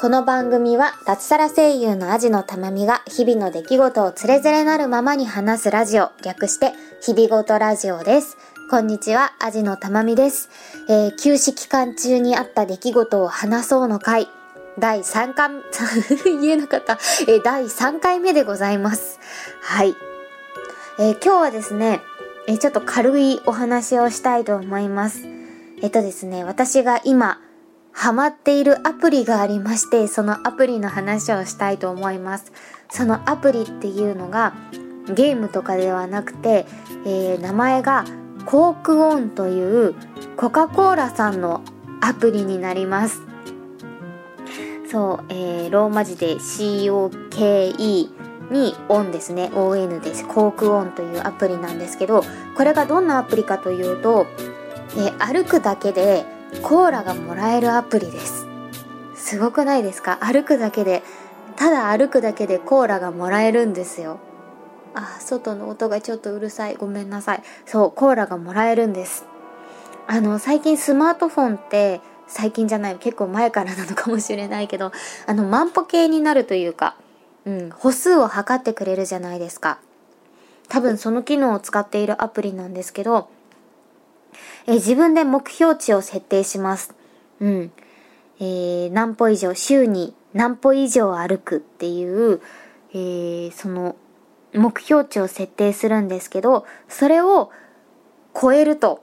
この番組は脱サラ声優のアジのたまみが日々の出来事をつれづれなるままに話すラジオ、略して日々ごとラジオです。こんにちは、アジのたまみです。えー、休止期間中にあった出来事を話そうの回、第3回、言えなかった、えー、第3回目でございます。はい。えー、今日はですね、えー、ちょっと軽いお話をしたいと思います。えっとですね、私が今、ハマっているアプリがありまして、そのアプリの話をしたいと思います。そのアプリっていうのが、ゲームとかではなくて、えー、名前がコークオンというコカ・コーラさんのアプリになります。そう、えー、ローマ字で COKE にオンですね。ON です。コークオンというアプリなんですけど、これがどんなアプリかというと、えー、歩くだけでコーラがもらえるアプリです。すごくないですか？歩くだけでただ歩くだけでコーラがもらえるんですよ。あ外の音がちょっとうるさい。ごめんなさい。そうコーラがもらえるんです。あの最近スマートフォンって最近じゃない結構前からなのかもしれないけどあの万歩計になるというかうん歩数を測ってくれるじゃないですか。多分その機能を使っているアプリなんですけどえー、自分で目標値を設定します。うん。えー、何歩以上、週に何歩以上歩くっていう、えー、その、目標値を設定するんですけど、それを超えると、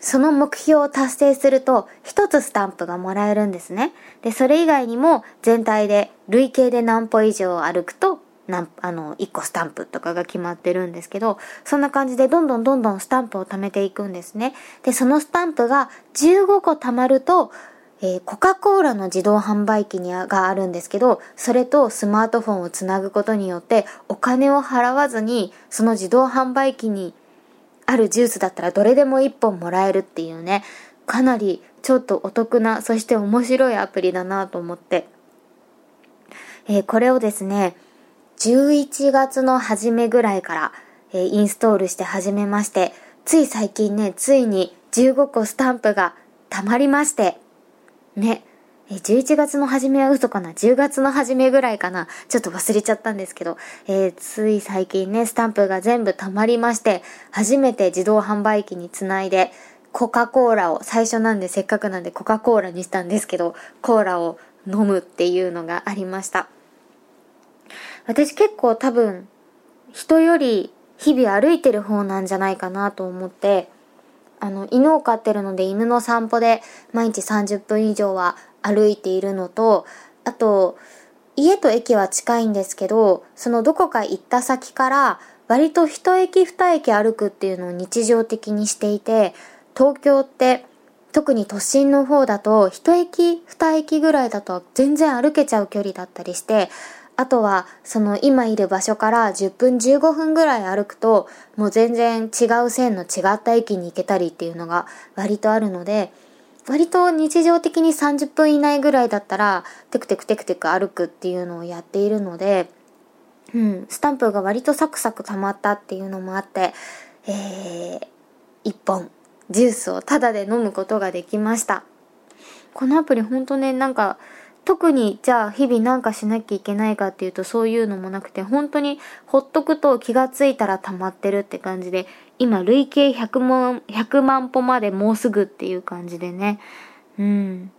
その目標を達成すると、一つスタンプがもらえるんですね。で、それ以外にも全体で累計で何歩以上歩くとなんあの、1個スタンプとかが決まってるんですけど、そんな感じでどんどんどんどんスタンプを貯めていくんですね。で、そのスタンプが15個貯まると、えー、コカ・コーラの自動販売機にがあるんですけど、それとスマートフォンをつなぐことによって、お金を払わずに、その自動販売機にあるジュースだったらどれでも1本もらえるっていうね、かなりちょっとお得な、そして面白いアプリだなと思って、えー、これをですね、11月の初めぐらいから、えー、インストールして始めまして、つい最近ね、ついに15個スタンプが溜まりまして、ね、え、11月の初めは嘘かな ?10 月の初めぐらいかなちょっと忘れちゃったんですけど、えー、つい最近ね、スタンプが全部溜まりまして、初めて自動販売機につないで、コカ・コーラを、最初なんでせっかくなんでコカ・コーラにしたんですけど、コーラを飲むっていうのがありました。私結構多分人より日々歩いてる方なんじゃないかなと思ってあの犬を飼ってるので犬の散歩で毎日30分以上は歩いているのとあと家と駅は近いんですけどそのどこか行った先から割と一駅二駅歩くっていうのを日常的にしていて東京って特に都心の方だと一駅二駅ぐらいだと全然歩けちゃう距離だったりしてあとは、その今いる場所から10分15分ぐらい歩くと、もう全然違う線の違った駅に行けたりっていうのが割とあるので、割と日常的に30分以内ぐらいだったら、テクテクテクテク歩くっていうのをやっているので、うん、スタンプが割とサクサク溜まったっていうのもあって、えー、1本、ジュースをタダで飲むことができました。このアプリほんとね、なんか、特にじゃあ日々なんかしなきゃいけないかっていうとそういうのもなくて本当にほっとくと気がついたら溜まってるって感じで今累計100万 ,100 万歩までもうすぐっていう感じでね。うん。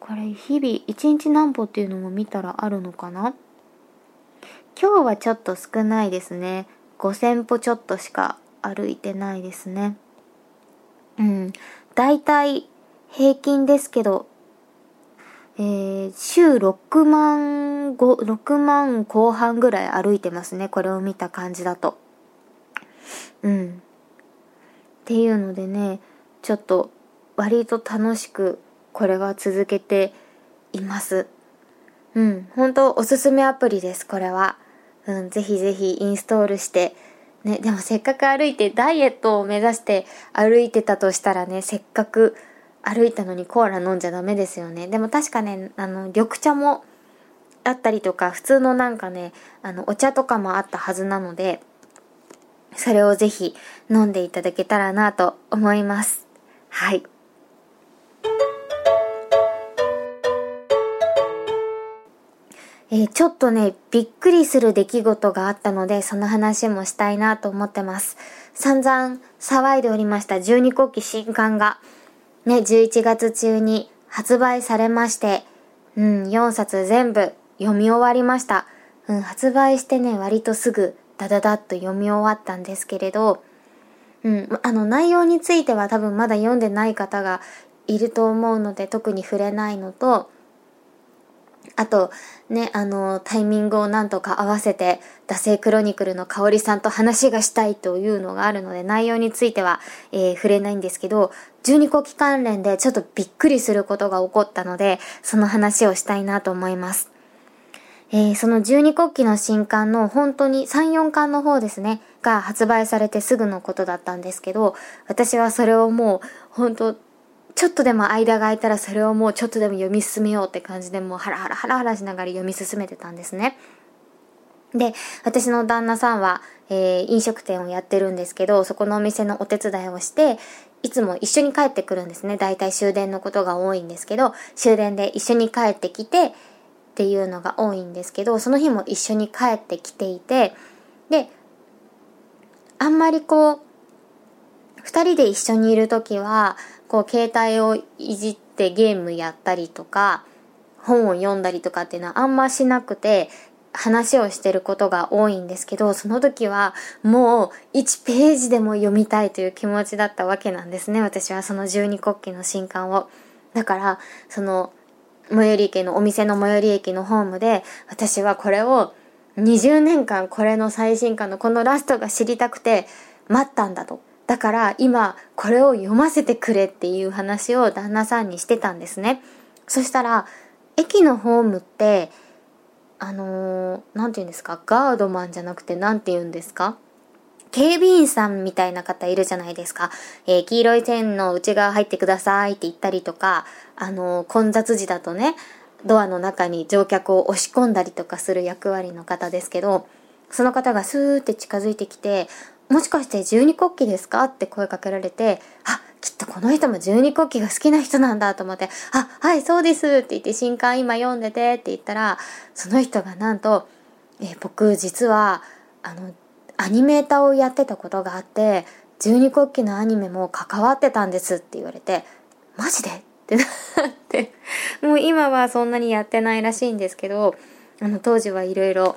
これ日々1日何歩っていうのも見たらあるのかな？今日はちょっと少ないですね。5000歩ちょっとしか歩いてないですね。うん。だいたい平均ですけどえー、週6万5、6万後半ぐらい歩いてますね。これを見た感じだと。うん。っていうのでね、ちょっと割と楽しくこれは続けています。うん。本当おすすめアプリです、これは。うん。ぜひぜひインストールして。ね、でもせっかく歩いてダイエットを目指して歩いてたとしたらね、せっかく歩いたのにコーラ飲んじゃダメですよね。でも確かね、あの、緑茶もあったりとか、普通のなんかね、あの、お茶とかもあったはずなので、それをぜひ飲んでいただけたらなと思います。はい。えー、ちょっとね、びっくりする出来事があったので、その話もしたいなと思ってます。散々騒いでおりました十二国旗新刊が、ね、11月中に発売されまして、うん、4冊全部読み終わりました。うん、発売してね、割とすぐダダダッと読み終わったんですけれど、うん、あの内容については多分まだ読んでない方がいると思うので特に触れないのと、あと、ね、あの、タイミングをなんとか合わせて、惰性クロニクルの香織さんと話がしたいというのがあるので、内容については、えー、触れないんですけど、12個期関連でちょっとびっくりすることが起こったので、その話をしたいなと思います。えー、その12国旗の新刊の本当に3、4巻の方ですね、が発売されてすぐのことだったんですけど、私はそれをもう、本当ちょっとでも間が空いたらそれをもうちょっとでも読み進めようって感じでもうハラハラハラハラしながら読み進めてたんですね。で、私の旦那さんは、えー、飲食店をやってるんですけど、そこのお店のお手伝いをして、いつも一緒に帰ってくるんですね。だいたい終電のことが多いんですけど、終電で一緒に帰ってきてっていうのが多いんですけど、その日も一緒に帰ってきていて、で、あんまりこう、二人で一緒にいるときは、こう携帯をいじってゲームやったりとか、本を読んだりとかっていうのはあんましなくて、話をしてることが多いんですけど、その時はもう1ページでも読みたいという気持ちだったわけなんですね。私はその十二国旗の新刊を。だから、その、最寄り駅の、お店の最寄り駅のホームで、私はこれを20年間これの最新刊のこのラストが知りたくて待ったんだと。だから今これを読ませてくれっていう話を旦那さんにしてたんですね。そしたら、駅のホームって、あのー、て言うんですか、ガードマンじゃなくてなんて言うんですか？警備員さんみたいな方いるじゃないですか。えー、黄色い線の内側入ってくださいって言ったりとか、あのー、混雑時だとね、ドアの中に乗客を押し込んだりとかする役割の方ですけど、その方がスーって近づいてきて、もしかして十二国旗ですか？って声かけられて、あ、きっとこの人も十二国旗が好きな人なんだと思って、あ、はい、そうですって言って新刊今読んでてって言ったら、その人がなんと、え、僕実は、あの、アニメーターをやってたことがあって、十二国旗のアニメも関わってたんですって言われて、マジで？ってなって、もう今はそんなにやってないらしいんですけど、あの当時はいろいろ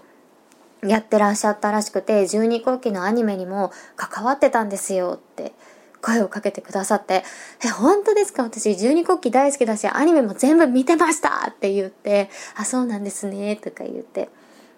やってらっしゃったらしくて、十二国旗のアニメにも関わってたんですよって声をかけてくださって、え、本当ですか？私十二国旗大好きだし、アニメも全部見てましたって言って、あ、そうなんですね、とか言って。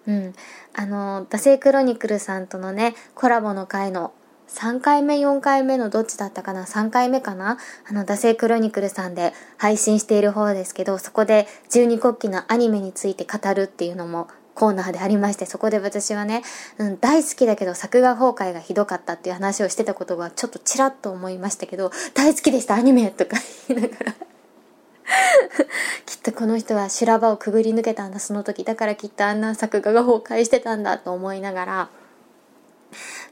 うん。あの、惰性クロニクルさんとのね、コラボの回の3回目、4回目のどっちだったかな ?3 回目かな？あの、惰性クロニクルさんで配信している方ですけど、そこで十二国旗のアニメについて語るっていうのもコーナーでありまして、そこで私はね、うん、大好きだけど作画崩壊がひどかったっていう話をしてたことがちょっとちらっと思いましたけど、大好きでした、アニメとか 言いながら きっとこの人は修羅場をくぐり抜けたんだ、その時。だからきっとあんな作画が崩壊してたんだと思いながら、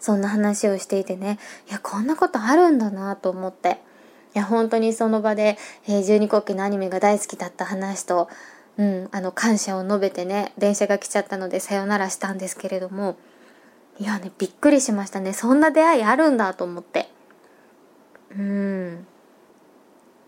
そんな話をしていてね、いや、こんなことあるんだなと思って。いや、本当にその場で、えー、十二国旗のアニメが大好きだった話と、うん、あの感謝を述べてね電車が来ちゃったのでさよならしたんですけれどもいやねびっくりしましたね。そんな出会いあるんだと思って。うん。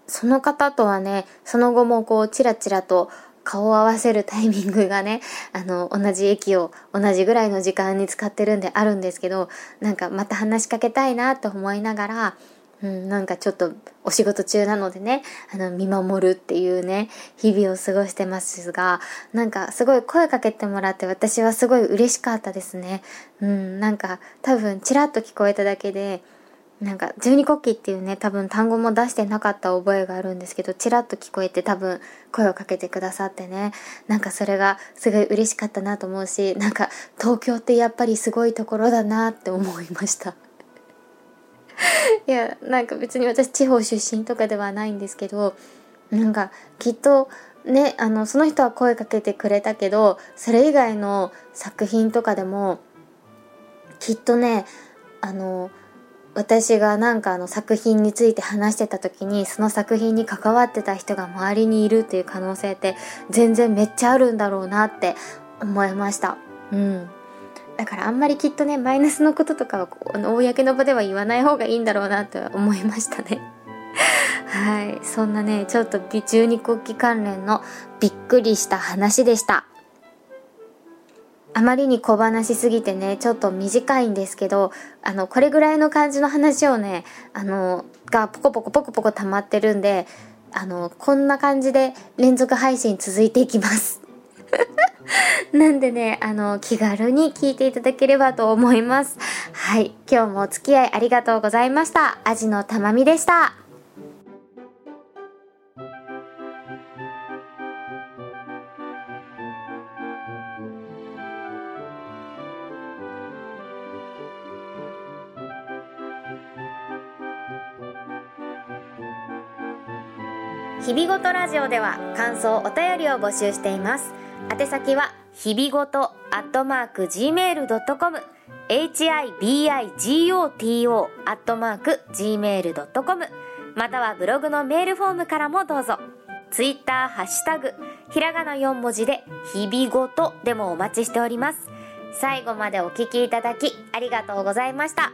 その方とはねその後もこうチラチラと顔を合わせるタイミングがね、あの、同じ駅を同じぐらいの時間に使ってるんであるんですけど、なんかまた話しかけたいなと思いながら、うん、なんかちょっとお仕事中なのでね、あの、見守るっていうね、日々を過ごしてますが、なんかすごい声かけてもらって私はすごい嬉しかったですね。うん、なんか多分チラッと聞こえただけで、なんか十二国旗っていうね、多分単語も出してなかった覚えがあるんですけど、チラッと聞こえて多分声をかけてくださってね、なんかそれがすごい嬉しかったなと思うし、なんか東京ってやっぱりすごいところだなって思いました。いやなんか別に私地方出身とかではないんですけどなんかきっとねあのその人は声かけてくれたけどそれ以外の作品とかでもきっとねあの私がなんかあの作品について話してた時にその作品に関わってた人が周りにいるっていう可能性って全然めっちゃあるんだろうなって思いました。うん。だからあんまりきっとねマイナスのこととかはこう公の場では言わない方がいいんだろうなとは思いましたね。はい。そんなねちょっと美中二国旗関連のびっくりした話でした。あまりに小話すぎてね、ちょっと短いんですけど、あの、これぐらいの感じの話をね、あの、がポコポコポコポコ溜まってるんで、あの、こんな感じで連続配信続いていきます。なんでね、あの、気軽に聞いていただければと思います。はい。今日もお付き合いありがとうございました。アジのたまみでした。日々ごとラジオでは感想お便りを募集しています宛先は日々ごとアットマーク gmail.com hibigoto アットマーク gmail.com またはブログのメールフォームからもどうぞ。ツイッターハッシュタグひらがな4文字で日々ごとでもお待ちしております。最後までお聞きいただきありがとうございました。